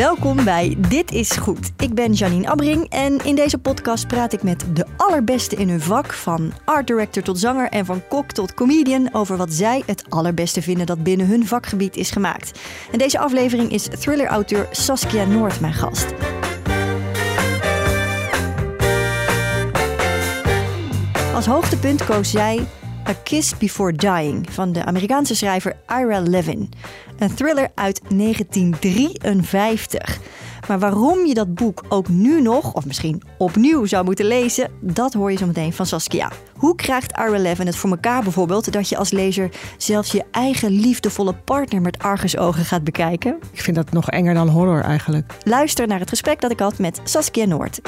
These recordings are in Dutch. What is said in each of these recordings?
Welkom bij Dit is Goed. Ik ben Janine Abbring en in deze podcast praat ik met de allerbeste in hun vak, van art director tot zanger en van kok tot comedian, over wat zij het allerbeste vinden dat binnen hun vakgebied is gemaakt. En deze aflevering is thriller-auteur Saskia Noord mijn gast. Als hoogtepunt koos zij A Kiss Before Dying van de Amerikaanse schrijver Ira Levin. Een thriller uit 1953. Maar waarom je dat boek ook nu nog, of misschien opnieuw zou moeten lezen, dat hoor je zo meteen van Saskia. Hoe krijgt Ira Levin het voor elkaar bijvoorbeeld dat je als lezer zelfs je eigen liefdevolle partner met argusogen gaat bekijken? Ik vind dat nog enger dan horror eigenlijk. Luister naar het gesprek dat ik had met Saskia Noord.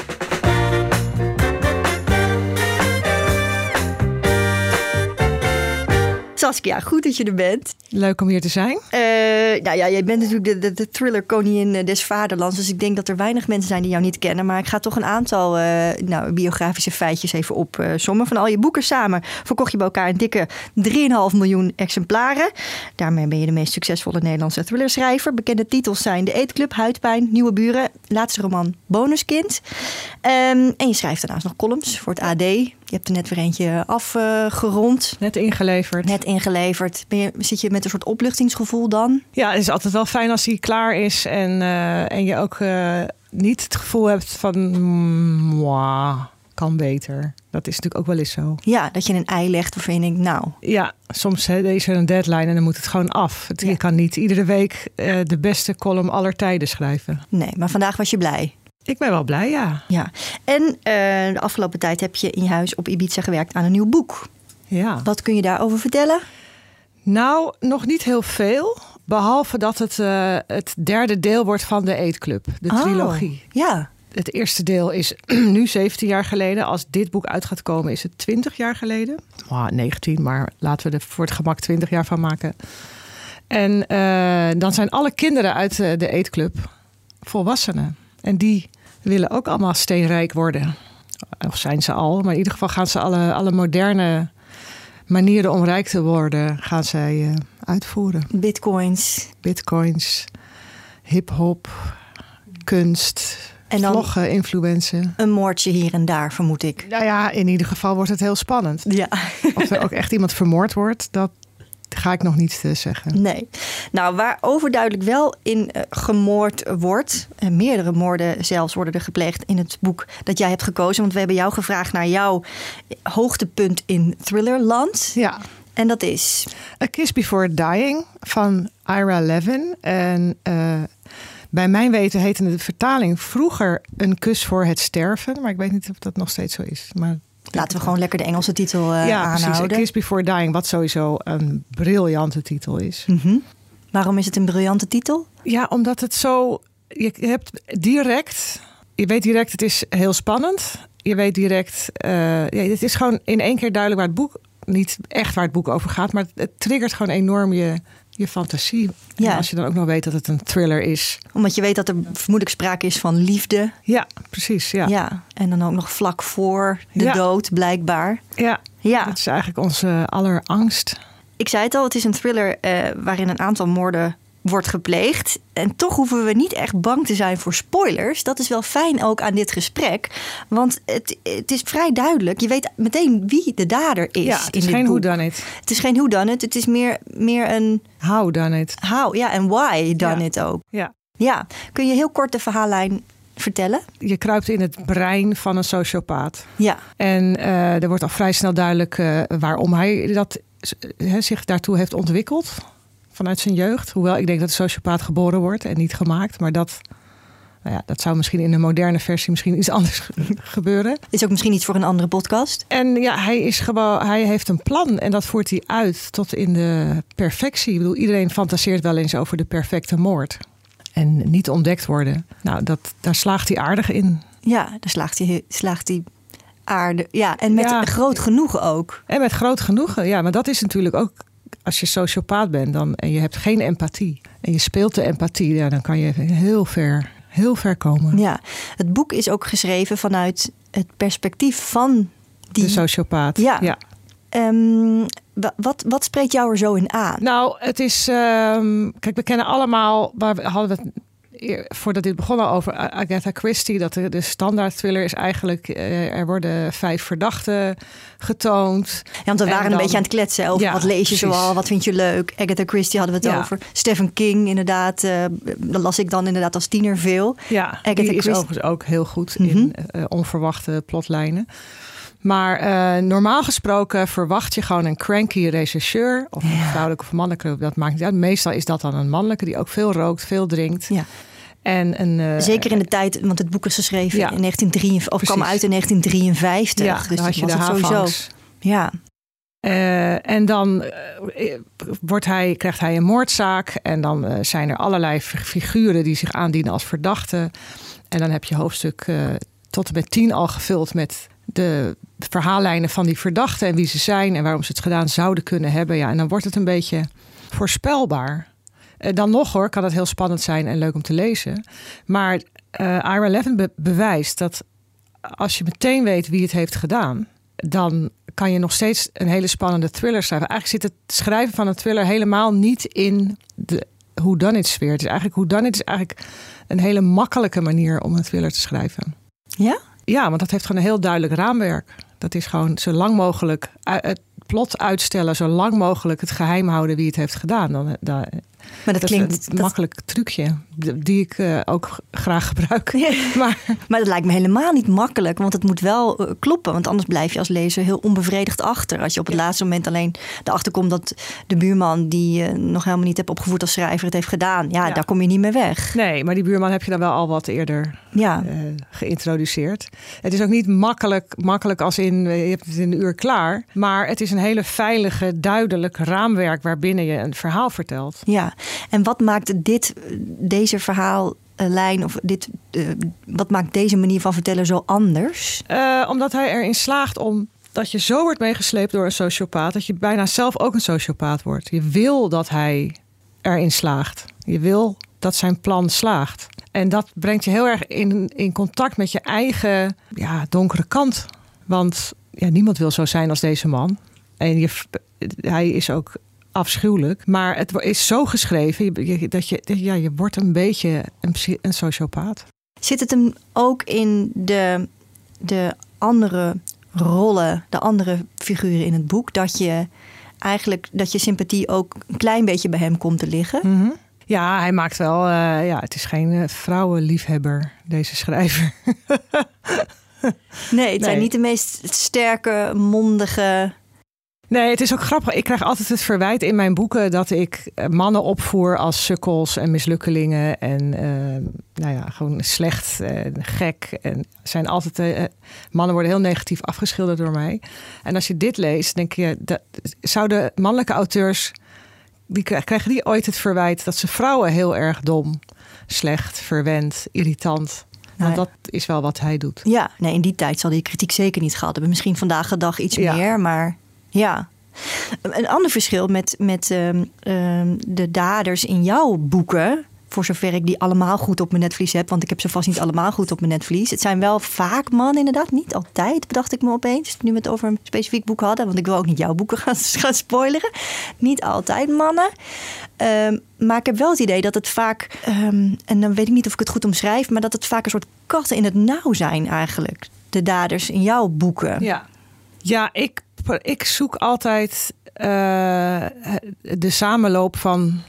Saskia, goed dat je er bent. Leuk om hier te zijn. Uh, nou ja, jij bent natuurlijk de, de, de thriller-koningin eh, des vaderlands. Dus ik denk dat er weinig mensen zijn die jou niet kennen. Maar ik ga toch een aantal uh, nou, biografische feitjes even opsommen. Van al je boeken samen verkocht je bij elkaar een dikke 3,5 miljoen exemplaren. Daarmee ben je de meest succesvolle Nederlandse thrillerschrijver. Bekende titels zijn De Eetclub, Huidpijn, Nieuwe Buren. Laatste roman Bonuskind. Um, en je schrijft daarnaast nog columns voor het AD. Je hebt er net weer eentje afgerond. net ingeleverd. Net ingeleverd. Ben je, zit je met een soort opluchtingsgevoel dan? Ja, het is altijd wel fijn als hij klaar is. En, uh, en je ook uh, niet het gevoel hebt van... Mwah, kan beter. Dat is natuurlijk ook wel eens zo. Ja, dat je een ei legt waarvan je denkt, nou... Ja, soms hè, is er een deadline en dan moet het gewoon af. Het, ja. Je kan niet iedere week uh, de beste column aller tijden schrijven. Nee, maar vandaag was je blij. Ik ben wel blij, ja. ja. En uh, de afgelopen tijd heb je in je huis op Ibiza gewerkt aan een nieuw boek. Ja. Wat kun je daarover vertellen? Nou, nog niet heel veel. Behalve dat het uh, het derde deel wordt van de Eetclub, de oh, trilogie. Ja. Het eerste deel is nu 17 jaar geleden. Als dit boek uit gaat komen, is het 20 jaar geleden. Oh, 19, maar laten we er voor het gemak 20 jaar van maken. En uh, dan zijn alle kinderen uit de Eetclub volwassenen. En die willen ook allemaal steenrijk worden. Of zijn ze al, maar in ieder geval gaan ze alle, alle moderne manieren om rijk te worden, gaan zij uh, uitvoeren. Bitcoins. Bitcoins, hip-hop, kunst. En dan vloggen, influencen. Een moordje hier en daar, vermoed ik. Nou ja, in ieder geval wordt het heel spannend. Ja. Of er ook echt iemand vermoord wordt, dat ga ik nog niet zeggen. Nee. Nou, waar overduidelijk wel in uh, gemoord wordt, en meerdere moorden zelfs worden er gepleegd in het boek dat jij hebt gekozen. Want we hebben jou gevraagd naar jouw hoogtepunt in thrillerland. Ja. En dat is? A Kiss Before Dying van Ira Levin. En uh, bij mijn weten heette de vertaling vroeger Een kus voor het sterven. Maar ik weet niet of dat nog steeds zo is. Maar Laten we gewoon lekker de Engelse titel uh, ja, aanhouden. Precies. A Kiss Before Dying, wat sowieso een briljante titel is. Mm -hmm. Waarom is het een briljante titel? Ja, omdat het zo... Je hebt direct... Je weet direct, het is heel spannend. Je weet direct... Uh, ja, het is gewoon in één keer duidelijk waar het boek... Niet echt waar het boek over gaat, maar het triggert gewoon enorm je, je fantasie. Ja. En als je dan ook nog weet dat het een thriller is. Omdat je weet dat er vermoedelijk sprake is van liefde. Ja, precies. Ja. ja. En dan ook nog vlak voor de ja. dood, blijkbaar. Ja. ja, dat is eigenlijk onze allerangst. Ik zei het al, het is een thriller uh, waarin een aantal moorden wordt gepleegd. En toch hoeven we niet echt bang te zijn voor spoilers. Dat is wel fijn ook aan dit gesprek. Want het, het is vrij duidelijk. Je weet meteen wie de dader is. Ja, het is in geen hoe dan het. Het is geen hoe dan het. Het is meer, meer een... How done it. How, ja. En why ja. it ook. Ja. Ja. Kun je heel kort de verhaallijn vertellen? Je kruipt in het brein van een sociopaat. Ja. En uh, er wordt al vrij snel duidelijk uh, waarom hij dat, uh, zich daartoe heeft ontwikkeld vanuit zijn jeugd. Hoewel ik denk dat de sociopaat geboren wordt en niet gemaakt. Maar dat, nou ja, dat zou misschien in een moderne versie misschien iets anders gebeuren. Is ook misschien iets voor een andere podcast. En ja, hij, is gewoon, hij heeft een plan en dat voert hij uit tot in de perfectie. Ik bedoel, iedereen fantaseert wel eens over de perfecte moord. En niet ontdekt worden. Nou, dat, daar slaagt hij aardig in. Ja, daar slaagt hij, slaagt hij aardig. Ja, en met ja. groot genoegen ook. En met groot genoegen, ja. Maar dat is natuurlijk ook als je sociopaat bent dan, en je hebt geen empathie en je speelt de empathie, ja, dan kan je heel ver, heel ver komen. Ja, het boek is ook geschreven vanuit het perspectief van die de sociopaat. Ja. ja. Um, wat, wat spreekt jou er zo in aan? Nou, het is. Um, kijk, we kennen allemaal. Waar we hadden we het voordat dit begon al over Agatha Christie. Dat de, de standaard thriller is eigenlijk... eh, er worden vijf verdachten getoond. Ja, want we En waren dan- een beetje aan het kletsen over Ja, wat lees je precies. zoal, wat vind je leuk. Agatha Christie hadden we het Ja. over. Stephen King inderdaad, eh dat las ik dan inderdaad als tiener veel. Ja, Agatha die is overigens ook heel goed Mhm. in eh, onverwachte plotlijnen. Maar normaal gesproken verwacht je gewoon een cranky rechercheur. Of een vrouwelijke of mannelijke, dat maakt niet uit. Meestal is dat dan een mannelijke die ook veel rookt, veel drinkt. Ja. En een, eh, Zeker in de tijd, want het boek is geschreven Ja. in 1953, of kwam uit in 1953. ja, dus dan had je de sowieso. Ja, Eh, en dan eh, wordt hij, krijgt hij een moordzaak. En dan zijn er allerlei fi- figuren die zich aandienen als verdachten. En dan heb je hoofdstuk tot en met tien al gevuld met de verhaallijnen van die verdachten. En wie ze zijn en waarom ze het gedaan zouden kunnen hebben. Ja, en dan wordt het een beetje voorspelbaar. Eh, dan nog hoor, kan het heel spannend zijn en leuk om te lezen. Maar eh Ira Levin be- bewijst dat als je meteen weet wie het heeft gedaan, dan kan je nog steeds een hele spannende thriller schrijven. Eigenlijk zit het schrijven van een thriller helemaal niet in de whodunit sfeer. Het is eigenlijk whodunit is eigenlijk een hele makkelijke manier om een thriller te schrijven. Ja? Ja, want dat heeft gewoon een heel duidelijk raamwerk. Dat is gewoon zo lang mogelijk het plot uitstellen, zo lang mogelijk het geheim houden wie het heeft gedaan. Dan, dan, maar dat, dat klinkt... is een dat- makkelijk trucje die ik eh, ook graag gebruik. Maar Maar dat lijkt me helemaal niet makkelijk, want het moet wel eh, kloppen. Want anders blijf je als lezer heel onbevredigd achter. Als je op het laatste moment alleen erachter komt dat de buurman die je nog helemaal niet hebt opgevoerd als schrijver het heeft gedaan. Ja, Ja. daar kom je niet meer weg. nee, maar die buurman heb je dan wel al wat eerder Ja, eh, geïntroduceerd. Het is ook niet makkelijk, makkelijk als in je hebt het in een uur klaar. Maar het is een hele veilige, duidelijk raamwerk waarbinnen je een verhaal vertelt. ja. En wat maakt dit, eh, deze verhaallijn of dit, eh, wat maakt deze manier van vertellen zo anders? Eh, omdat hij erin slaagt om dat je zo wordt meegesleept door een sociopaat dat je bijna zelf ook een sociopaat wordt. Je wil dat hij erin slaagt. Je wil dat zijn plan slaagt. En dat brengt je heel erg in, in contact met je eigen ja, donkere kant. Want ja, niemand wil zo zijn als deze man. En je, hij is ook afschuwelijk. Maar het is zo geschreven dat je, ja, je wordt een beetje een, een sociopaat. Zit het hem ook in de, de andere rollen, de andere figuren in het boek, dat je eigenlijk dat je sympathie ook een klein beetje bij hem komt te liggen? Mhm. Ja, hij maakt wel. eh, ja, het is geen eh, vrouwenliefhebber, deze schrijver. Nee, het zijn niet de meest sterke, mondige. Nee, het is ook grappig. Ik krijg altijd het verwijt in mijn boeken dat ik eh, mannen opvoer als sukkels en mislukkelingen. En eh, nou ja, gewoon slecht en gek. En zijn altijd, eh, mannen worden heel negatief afgeschilderd door mij. En als je dit leest, denk je, dat, zouden mannelijke auteurs, die krijgen die ooit het verwijt dat ze vrouwen heel erg dom, slecht, verwend, irritant. Want dat is wel wat hij doet. Ja, nee, in die tijd zal die kritiek zeker niet gehad hebben. Misschien vandaag de dag iets Ja. meer, maar ja. Een ander verschil met, met ehm, ehm, de daders in jouw boeken. Voor zover ik die allemaal goed op mijn netvlies heb. Want ik heb ze vast niet allemaal goed op mijn netvlies. Het zijn wel vaak mannen, inderdaad. Niet altijd, bedacht ik me opeens. Nu we het over een specifiek boek hadden. Want ik wil ook niet jouw boeken gaan, gaan spoileren. Niet altijd mannen. Ehm, maar ik heb wel het idee dat het vaak... en dan weet ik niet of ik het goed omschrijf... maar dat het vaak een soort katten in het nauw zijn eigenlijk. De daders in jouw boeken. Ja, ja ik, ik zoek altijd eh, de samenloop van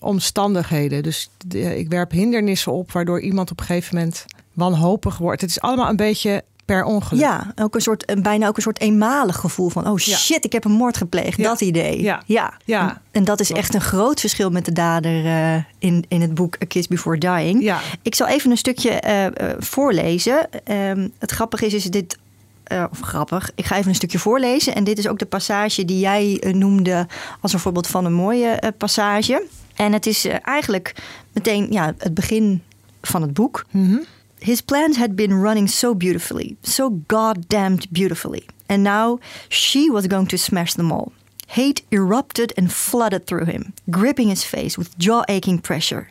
omstandigheden. Dus de- ik werp hindernissen op waardoor iemand op een gegeven moment wanhopig wordt. Het is allemaal een beetje per ongeluk. Ja, ook een soort, een- bijna ook een soort eenmalig gevoel van... oh Ja. shit, ik heb een moord gepleegd. Ja. Dat idee. Ja. ja. Ja. En, en dat is echt een groot verschil met de dader eh, in, in het boek A Kiss Before Dying. Ja. Ik zal even een stukje eh, voorlezen. Ehm, het grappige is, is dit... eh, of grappig. Ik ga even een stukje voorlezen. En dit is ook de passage die jij eh, noemde als een voorbeeld van een mooie eh, passage. En het is eigenlijk meteen ja, het begin van het boek. Mhm. His plans had been running so beautifully, so goddamned beautifully. And now she was going to smash them all. Hate erupted and flooded through him, gripping his face with jaw aching pressure.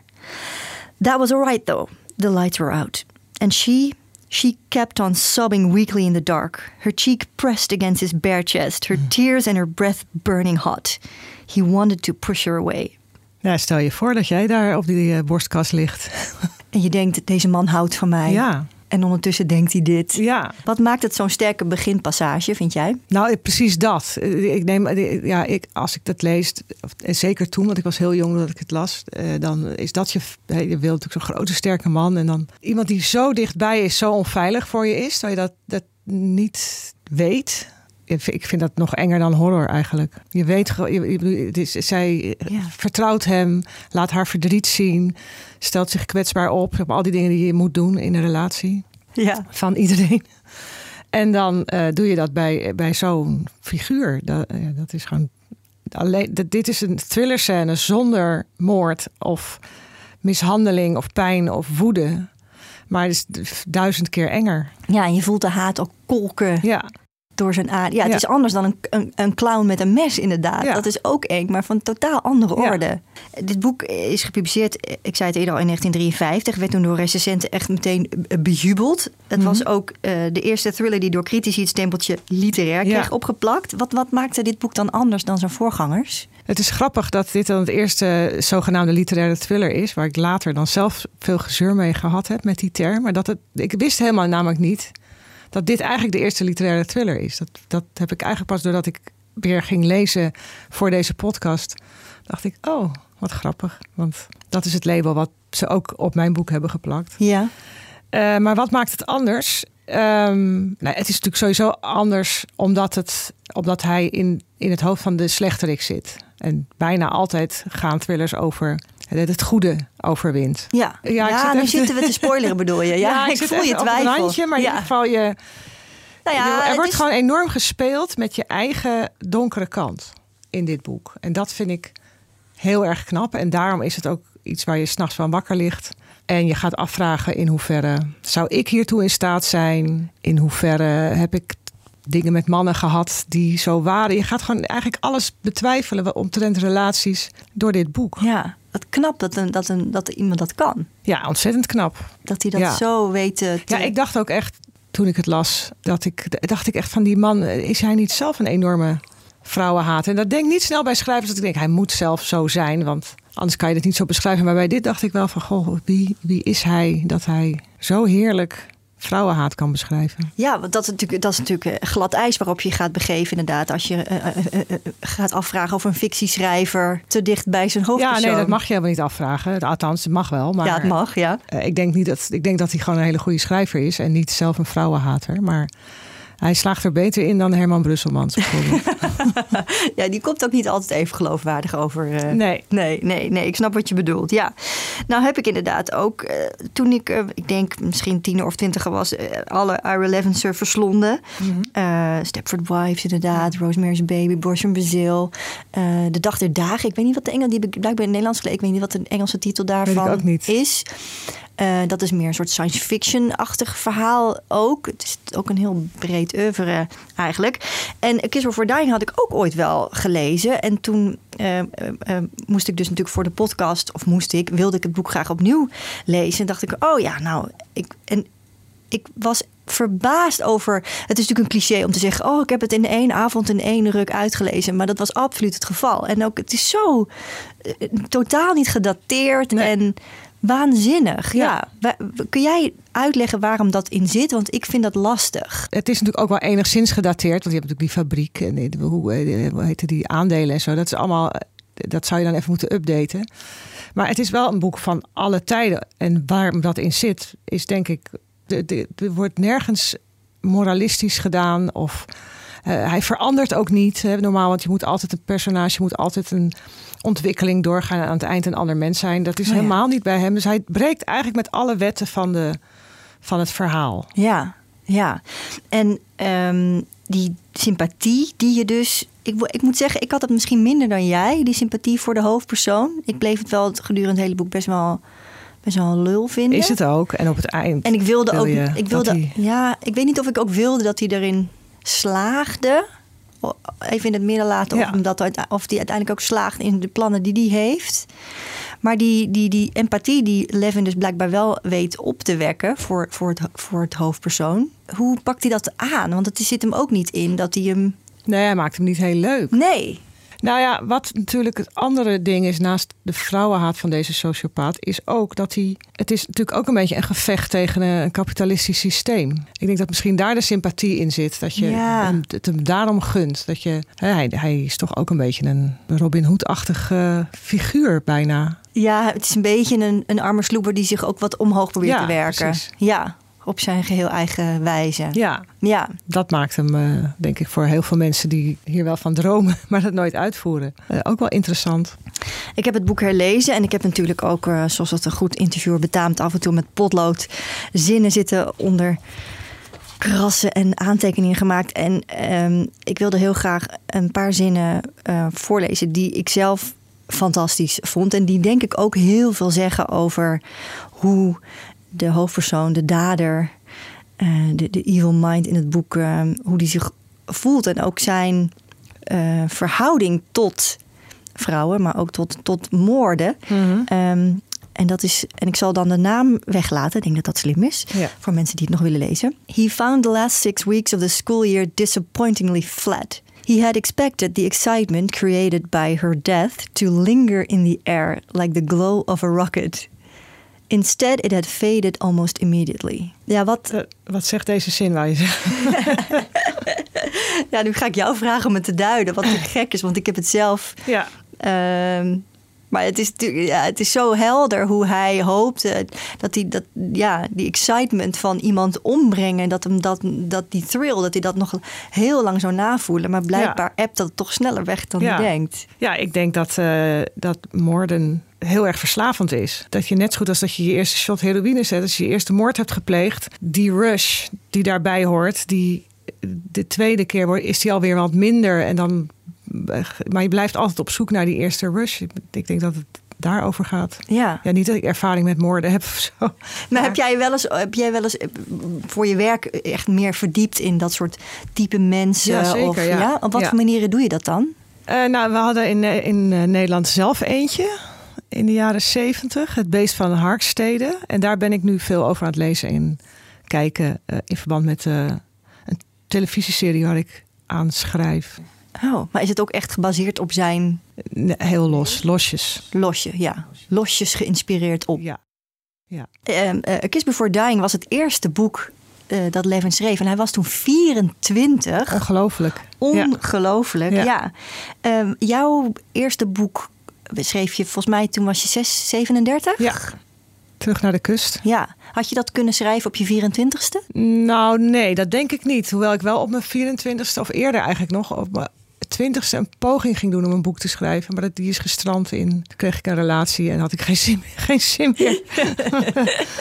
That was all right though. The lights were out. And she, she kept on sobbing weakly in the dark, her cheek pressed against his bare chest, her tears and her breath burning hot. He wanted to push her away. Ja, stel je voor dat jij daar op die eh, borstkast ligt. En je denkt, deze man houdt van mij. Ja. En ondertussen denkt hij dit. Ja. Wat maakt het zo'n sterke beginpassage, vind jij? Nou, eh, precies dat. Eh, Ik neem, eh, ja, ik, als ik dat lees, en zeker toen, want ik was heel jong dat ik het las, eh, dan is dat je, je wil natuurlijk zo'n grote, sterke man. En dan iemand die zo dichtbij is, zo onveilig voor je is, dat je dat, dat niet weet. Ik vind- dat nog enger dan horror eigenlijk. Je weet je- het is, zij eh, Ja. vertrouwt hem, laat haar verdriet zien, stelt zich kwetsbaar op. Al die dingen die je moet doen in een relatie Ja. van iedereen. En dan eh, doe je dat bij, bij zo'n figuur. Dat, ja, dat is gewoon. Alleen, dat, dit is een thrillerscène zonder moord of mishandeling of pijn of woede. Maar het is duizend keer enger. Ja, en je voelt de haat ook kolken Ja, door zijn adem. Ja, het Ja. is anders dan een, een, een clown met een mes, inderdaad. Ja. Dat is ook eng, maar van totaal andere Ja. orde. Dit boek is gepubliceerd, ik zei het eerder al, in 1953. Werd toen door recensenten echt meteen eh, bejubeld. Het Mhm. was ook eh, de eerste thriller die door critici het stempeltje literair kreeg opgeplakt. Wat, wat maakte dit boek dan anders dan zijn voorgangers? het is grappig dat dit dan het eerste zogenaamde literaire thriller is. Waar ik later dan zelf veel gezeur mee gehad heb met die term. Maar dat het, ik wist helemaal namelijk niet dat dit eigenlijk de eerste literaire thriller is. Dat, dat heb ik eigenlijk pas doordat ik weer ging lezen voor deze podcast. Dacht ik, oh, wat grappig. Want dat is het label wat ze ook op mijn boek hebben geplakt. Ja. Eh, maar wat maakt het anders? Ehm, nou, het is natuurlijk sowieso anders omdat, het, omdat hij in, in het hoofd van de slechterik zit. En bijna altijd gaan thrillers over het, het goede overwint. Ja, Ja, ja, ik zit nu even- zitten we te spoileren bedoel je. Ja, ik, zit voel je op twijfel. randje, maar in ieder geval je, nou bedoel, ja, er wordt is- gewoon enorm gespeeld met je eigen donkere kant in dit boek. En dat vind ik heel erg knap. En daarom is het ook iets waar je s'nachts van wakker ligt. En je gaat afvragen in hoeverre zou ik hiertoe in staat zijn? In hoeverre heb ik dingen met mannen gehad die zo waren? Je gaat gewoon eigenlijk alles betwijfelen omtrent relaties door dit boek. Ja, wat knap dat, een, dat, een, dat iemand dat kan. Ja, ontzettend knap. Dat hij dat Ja. zo weet te... Ja, ik dacht ook echt toen ik het las, dat ik dacht ik echt van die man, is hij niet zelf een enorme vrouwenhaat? En dat denk ik niet snel bij schrijvers dat ik denk, hij moet zelf zo zijn, want anders kan je het niet zo beschrijven. Maar bij dit dacht ik wel van, goh, wie, wie is hij dat hij zo heerlijk vrouwenhaat kan beschrijven? Ja, want dat is natuurlijk, dat is natuurlijk eh, glad ijs waarop je gaat begeven inderdaad. Als je eh, eh, gaat afvragen of een fictieschrijver te dicht bij zijn Ja, hoofdpersoon... nee, dat mag je helemaal niet afvragen. Althans, het mag wel. Maar Ja, het mag, ja. ik, denk niet dat, ik denk dat hij gewoon een hele goede schrijver is en niet zelf een vrouwenhater. Maar hij slaagt er beter in dan Herman Brusselmans. Ja, die komt ook niet altijd even geloofwaardig over. eh, nee. Nee, nee, nee, ik snap wat je bedoelt. Ja, nou heb ik inderdaad ook eh, toen ik, eh, ik denk misschien tiener of twintiger was, alle Ira Levinson verslonden. Eh, Stepford Wives inderdaad, Rosemary's Baby, Boys from Brazil, De Dag der Dagen. Ik weet niet wat de Engels, die heb ik blijkbaar in het Nederlands gelezen. Ik weet niet wat de Engelse titel daarvan ook niet. is. Eh, dat is meer een soort science fiction-achtig verhaal ook. Het is ook een heel breed oeuvre eigenlijk. En Kiss for Dying had ik ook ooit wel gelezen. En toen eh, eh, moest ik dus natuurlijk voor de podcast... of moest ik, wilde ik het boek graag opnieuw lezen. En dacht ik, oh ja, nou... Ik, en ik was verbaasd over... Het is natuurlijk een cliché om te zeggen... oh, ik heb het in één avond in één ruk uitgelezen. Maar dat was absoluut het geval. En ook, het is zo totaal niet gedateerd Nee. en waanzinnig. Ja. Kun jij uitleggen waarom dat in zit? Want ik vind dat lastig. Het is natuurlijk ook wel enigszins gedateerd. Want je hebt natuurlijk die fabriek en die- hoe, eh, hoe heette die aandelen en zo. Dat is allemaal, eh, dat zou je dan even moeten updaten. Maar het is wel een boek van alle tijden. En waarom dat in zit, is denk ik. Er wordt nergens moralistisch gedaan. Of hij verandert ook niet. Hè, normaal, want je moet altijd een personage, je moet altijd een ontwikkeling doorgaan. En aan het eind een ander mens zijn. Dat is Oh ja. helemaal niet bij hem. Dus hij breekt eigenlijk met alle wetten van, de, van het verhaal. Ja, ja. En ehm, die sympathie die je dus... Ik, ik moet zeggen, ik had het misschien minder dan jij. Die sympathie voor de hoofdpersoon. Ik bleef het wel gedurende het hele boek best wel, best wel een lul vinden. Is het ook. En op het eind. En ik wilde wil ook... Ik wilde, hij- Ja, ik weet niet of ik ook wilde dat hij erin slaagde. Even in het midden laten. Of, Ja. omdat, of die uiteindelijk ook slaagt in de plannen die hij heeft. Maar die, die, die empathie die Levin dus blijkbaar wel weet op te wekken voor, voor, het, voor het hoofdpersoon. Hoe pakt hij dat aan? Want het zit hem ook niet in dat hij hem... Nee, hij maakt hem niet heel leuk. Nee. Nou ja, wat natuurlijk het andere ding is naast de vrouwenhaat van deze sociopaat, is ook dat hij. Het is natuurlijk ook een beetje een gevecht tegen een kapitalistisch systeem. Ik denk dat misschien daar de sympathie in zit. Dat je Ja. hem, het hem daarom gunt. Dat je, hij, hij is toch ook een beetje een Robin Hood-achtig eh, figuur bijna. Ja, het is een beetje een, een arme sloeber die zich ook wat omhoog probeert Ja, te werken. precies. Ja, op zijn geheel eigen wijze. Ja, Ja, dat maakt hem, eh, denk ik, voor heel veel mensen die hier wel van dromen, maar dat nooit uitvoeren. eh, ook wel interessant. Ik heb het boek herlezen en ik heb natuurlijk ook, eh, zoals het een goed interviewer betaamt, af en toe met potlood zinnen zitten onder krassen en aantekeningen gemaakt. En ehm, ik wilde heel graag een paar zinnen voorlezen die ik zelf fantastisch vond. En die denk ik ook heel veel zeggen over hoe de hoofdpersoon, de dader, eh, de, de evil mind in het boek, eh, hoe die zich voelt. En ook zijn eh, verhouding tot vrouwen, maar ook tot, tot moorden. Ehm, en, dat is, en ik zal dan de naam weglaten. Ik denk dat dat slim is. Ja. Voor mensen die het nog willen lezen. He found the last six weeks of the school year disappointingly flat. He had expected the excitement created by her death to linger in the air like the glow of a rocket. Instead, it had faded almost immediately. Ja, wat, Eh, wat zegt deze zin, wou je zeggen? ja, nu ga ik jou vragen om het te duiden. Wat gek is, want ik heb het zelf Ja. Ehm, maar het is, ja, het is zo helder hoe hij hoopte dat hij dat, ja, die excitement van iemand ombrengen, dat hem dat, dat die thrill, dat hij dat nog heel lang zou navoelen. Maar blijkbaar appt dat toch sneller weg dan Ja. hij denkt. Ja, ik denk dat, eh, dat moorden heel erg verslavend is. Dat je net zo goed als dat je je eerste shot heroïne zet, als je je eerste moord hebt gepleegd, die rush die daarbij hoort, die de tweede keer wordt, is die alweer wat minder. En dan, maar je blijft altijd op zoek naar die eerste rush. Ik denk dat het daarover gaat. Ja. Ja, niet dat ik ervaring met moorden heb of zo. Maar heb jij wel eens, heb jij wel eens eh, voor je werk echt meer verdiept in dat soort type mensen? Ja, zeker, of, ja. Op wat voor manieren doe je dat dan? Eh, nou, we hadden in, eh, in eh, Nederland zelf eentje in de jaren zeventig. Het beest van Harkstede. En daar ben ik nu veel over aan het lezen en kijken. eh, in verband met eh, een televisieserie waar ik aan schrijf. Oh, maar is het ook echt gebaseerd op zijn Nee, heel los, losjes. losje? Ja, losjes geïnspireerd op. Ja. Ehm, eh, A Kiss Before Dying was het eerste boek eh, dat Levin schreef. En hij was toen 24. Ongelooflijk. Ongelooflijk, ja. Ja. Ehm, jouw eerste boek schreef je volgens mij toen was je 6, 37? Ja. Terug naar de kust. Ja. Had je dat kunnen schrijven op je 24ste? Nou, nee, dat denk ik niet. Hoewel ik wel op mijn 24ste of eerder eigenlijk nog op mijn 20ste een poging ging doen om een boek te schrijven. Maar dat, die is gestrand in. Toen kreeg ik een relatie en had ik geen zin, geen zin meer.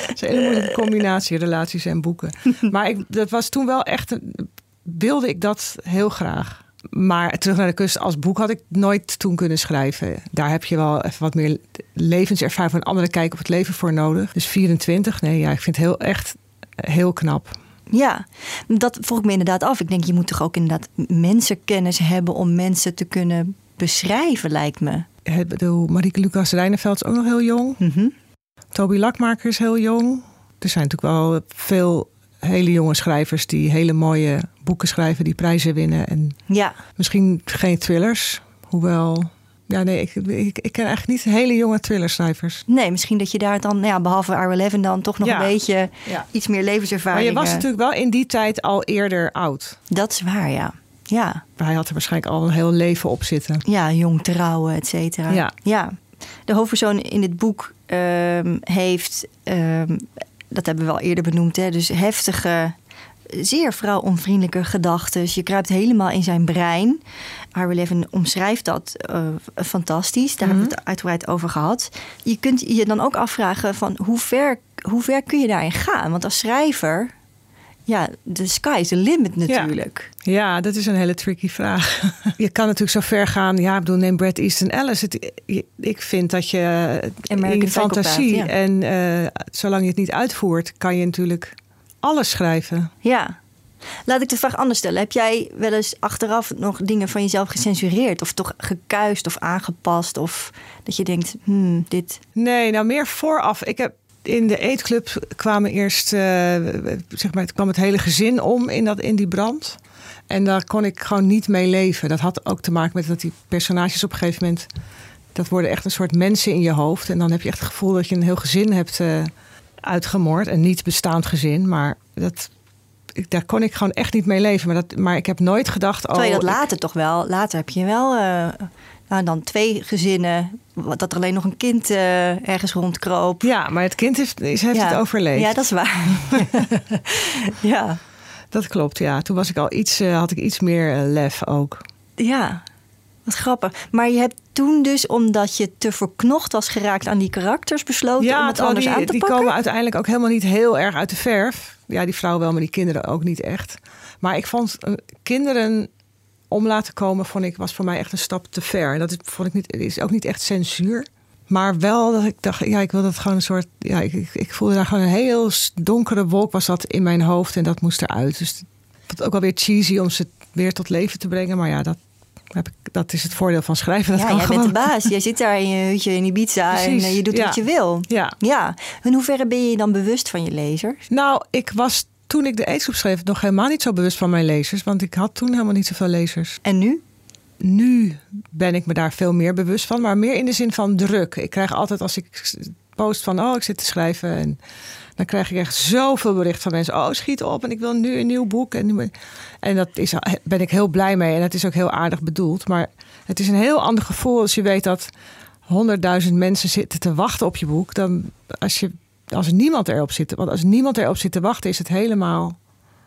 Het is een hele moeilijke combinatie, relaties en boeken. Maar ik, dat was toen wel echt, een- wilde ik dat heel graag. Maar terug naar de kust als boek had ik nooit toen kunnen schrijven. Daar heb je wel even wat meer levenservaring van een andere kijk op het leven voor nodig. Dus 24, nee, ja, ik vind het heel echt heel knap. Ja, dat vroeg ik me inderdaad af. Ik denk, je moet toch ook inderdaad mensenkennis hebben om mensen te kunnen beschrijven, lijkt me. Ik bedoel, Marieke Lucas Rijneveld is ook nog heel jong. Mhm. Toby Lakmaker is heel jong. Er zijn natuurlijk wel veel hele jonge schrijvers die hele mooie boeken schrijven, die prijzen winnen. En Ja, misschien geen thrillers, hoewel. Ja, nee, ik, ik, ik ken eigenlijk niet hele jonge thrillerschrijvers. nee, misschien dat je daar dan, nou ja, behalve Hour 11 dan toch nog Ja. een beetje Ja. iets meer Maar levenservaring. je was eh, natuurlijk wel in die tijd al eerder oud. Dat is waar, ja. Ja, Hij had er waarschijnlijk al een heel leven op zitten. ja jong trouwen, et cetera. Ja. ja. De hoofdpersoon in dit boek ehm, heeft, ehm, dat hebben we al eerder benoemd, hè, dus heftige, zeer vrouwonvriendelijke gedachten. Je kruipt helemaal in zijn brein. Harry Levin omschrijft dat eh, fantastisch. Daar hebben we het uitgebreid over gehad. Je kunt je dan ook afvragen van hoe ver, hoe ver kun je daarin gaan? Want als schrijver, ja, de sky is the limit natuurlijk. Ja, dat is een hele tricky vraag. Je kan natuurlijk zo ver gaan. Ja, ik bedoel, neem Brad Easton Ellis. Het, ik vind dat je in American je fantasie ja. en eh, zolang je het niet uitvoert, kan je natuurlijk alles schrijven. Ja. Laat ik de vraag anders stellen. Heb jij wel eens achteraf nog dingen van jezelf gecensureerd? Of toch gekuist of aangepast? Of dat je denkt, hmm, dit... Nee, nou meer vooraf. Ik heb in de eetclub kwamen eerst, eh, zeg maar, het kwam het hele gezin om in, dat, in die brand. En daar kon ik gewoon niet mee leven. Dat had ook te maken met dat die personages op een gegeven moment. Dat worden echt een soort mensen in je hoofd. En dan heb je echt het gevoel dat je een heel gezin hebt uh, uitgemoord. Een niet bestaand gezin. Maar dat, ik, daar kon ik gewoon echt niet mee leven. Maar, dat, maar ik heb nooit gedacht. Je oh, dat later toch wel. Later heb je wel. Uh, nou, dan twee gezinnen. Dat er alleen nog een kind uh, ergens rondkroop. Ja, maar het kind heeft, heeft ja. het overleefd. Ja, dat is waar. ja. Dat klopt, ja. Toen was ik al iets, uh, had ik iets meer lef ook. Ja, wat grappig. Maar je hebt toen dus, omdat je te verknocht was geraakt aan die karakters, besloten ja, om het anders die, aan te die pakken? komen uiteindelijk ook helemaal niet heel erg uit de verf. Ja, die vrouw wel, maar die kinderen ook niet echt. Maar ik vond uh, kinderen om laten komen, vond ik, was voor mij echt een stap te ver. En dat is, vond ik niet, is ook niet echt censuur. Maar wel dat ik dacht, ja, ik wil dat gewoon een soort. Ja, ik, ik, ik voelde daar gewoon een heel donkere wolk was dat in mijn hoofd en dat moest eruit. Dus het ook wel weer cheesy om ze weer tot leven te brengen. Maar ja, dat, dat is het voordeel van schrijven. Dat ja, kan jij gewoon. bent de baas. Jij zit daar in je hutje in Ibiza Precies, en uh, je doet ja. wat je wil. Ja. ja. In hoeverre ben je je dan bewust van je lezers? Nou, ik was toen ik de eetgroep schreef nog helemaal niet zo bewust van mijn lezers. Want ik had toen helemaal niet zoveel lezers. En nu? Nu ben ik me daar veel meer bewust van. Maar meer in de zin van druk. Ik krijg altijd als ik post van... oh, ik zit te schrijven en... Dan krijg ik echt zoveel bericht van mensen. Oh, schiet op en ik wil nu een nieuw boek. En, en dat is, ben ik heel blij mee. En het is ook heel aardig bedoeld. Maar het is een heel ander gevoel als je weet dat honderdduizend mensen zitten te wachten op je boek. Dan als, je, als niemand erop zit. Want als niemand erop zit te wachten, is het helemaal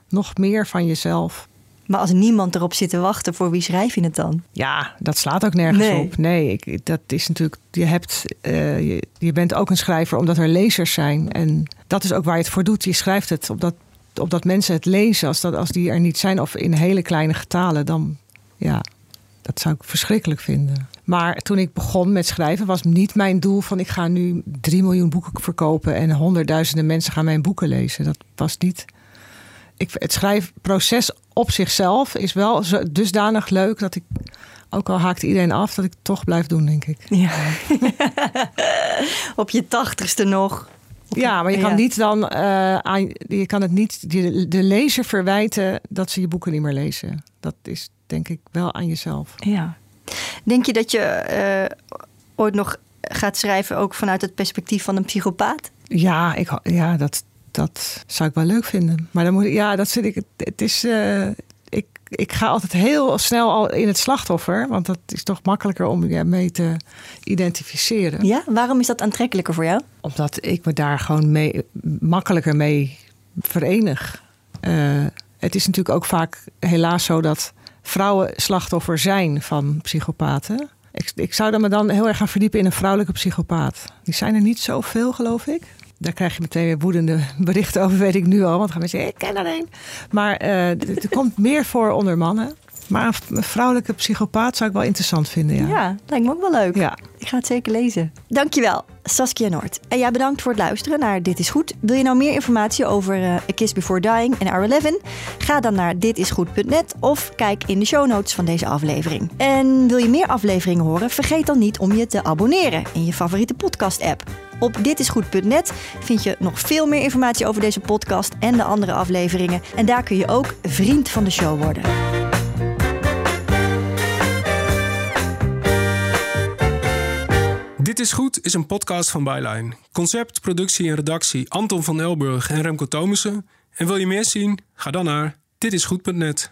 nog meer van jezelf. Maar als niemand erop zit te wachten, voor wie schrijf je het dan? Ja, dat slaat ook nergens Nee. op. Nee, ik, dat is natuurlijk. Je, hebt, uh, je, je, bent ook een schrijver omdat er lezers zijn. En dat is ook waar je het voor doet. Je schrijft het opdat, opdat mensen het lezen. Als, dat, als die er niet zijn of in hele kleine getalen, dan ja, dat zou ik verschrikkelijk vinden. Maar toen ik begon met schrijven, was niet mijn doel van ik ga nu drie miljoen boeken verkopen en honderdduizenden mensen gaan mijn boeken lezen. Dat was niet. Ik, het schrijfproces op zichzelf is wel dusdanig leuk dat ik, ook al haakt iedereen af, dat ik het toch blijf doen, denk ik. Ja. op je tachtigste nog. Ja, maar je kan Ja. niet dan uh, aan, je kan het niet de, de lezer verwijten dat ze je boeken niet meer lezen. Dat is denk ik wel aan jezelf. Ja. Denk je dat je uh, ooit nog gaat schrijven ook vanuit het perspectief van een psychopaat? Ja, ik, ja dat, dat zou ik wel leuk vinden. Maar dan moet ik, ja, dat zit ik. Het is. Uh, ik, ik ga altijd heel snel al in het slachtoffer. Want dat is toch makkelijker om je mee te identificeren. Ja, waarom is dat aantrekkelijker voor jou? Omdat ik me daar gewoon mee, makkelijker mee verenig. Uh, het is natuurlijk ook vaak helaas zo dat vrouwen slachtoffer zijn van psychopaten. Ik, ik zou dan me dan heel erg gaan verdiepen in een vrouwelijke psychopaat. Die zijn er niet zoveel, geloof ik. Daar krijg je meteen weer woedende berichten over, weet ik nu al. Want dan gaan mensen zeggen, ik ken er een. Maar uh, er komt meer voor onder mannen. Maar een vrouwelijke psychopaat zou ik wel interessant vinden, ja. Ja, lijkt me ook wel leuk. Ja. Ik ga het zeker lezen. Dankjewel, Saskia Noord. En ja, bedankt voor het luisteren naar Dit is Goed. Wil je nou meer informatie over uh, A Kiss Before Dying en Hour 11? Ga dan naar ditisgoed.net of kijk in de show notes van deze aflevering. En wil je meer afleveringen horen? Vergeet dan niet om je te abonneren in je favoriete podcast-app. Op ditisgoed.net vind je nog veel meer informatie over deze podcast en de andere afleveringen. En daar kun je ook vriend van de show worden. Dit is Goed is een podcast van Byline. Concept, productie en redactie Anton van Elburg en Remco Thomussen. En wil je meer zien? Ga dan naar ditisgoed.net.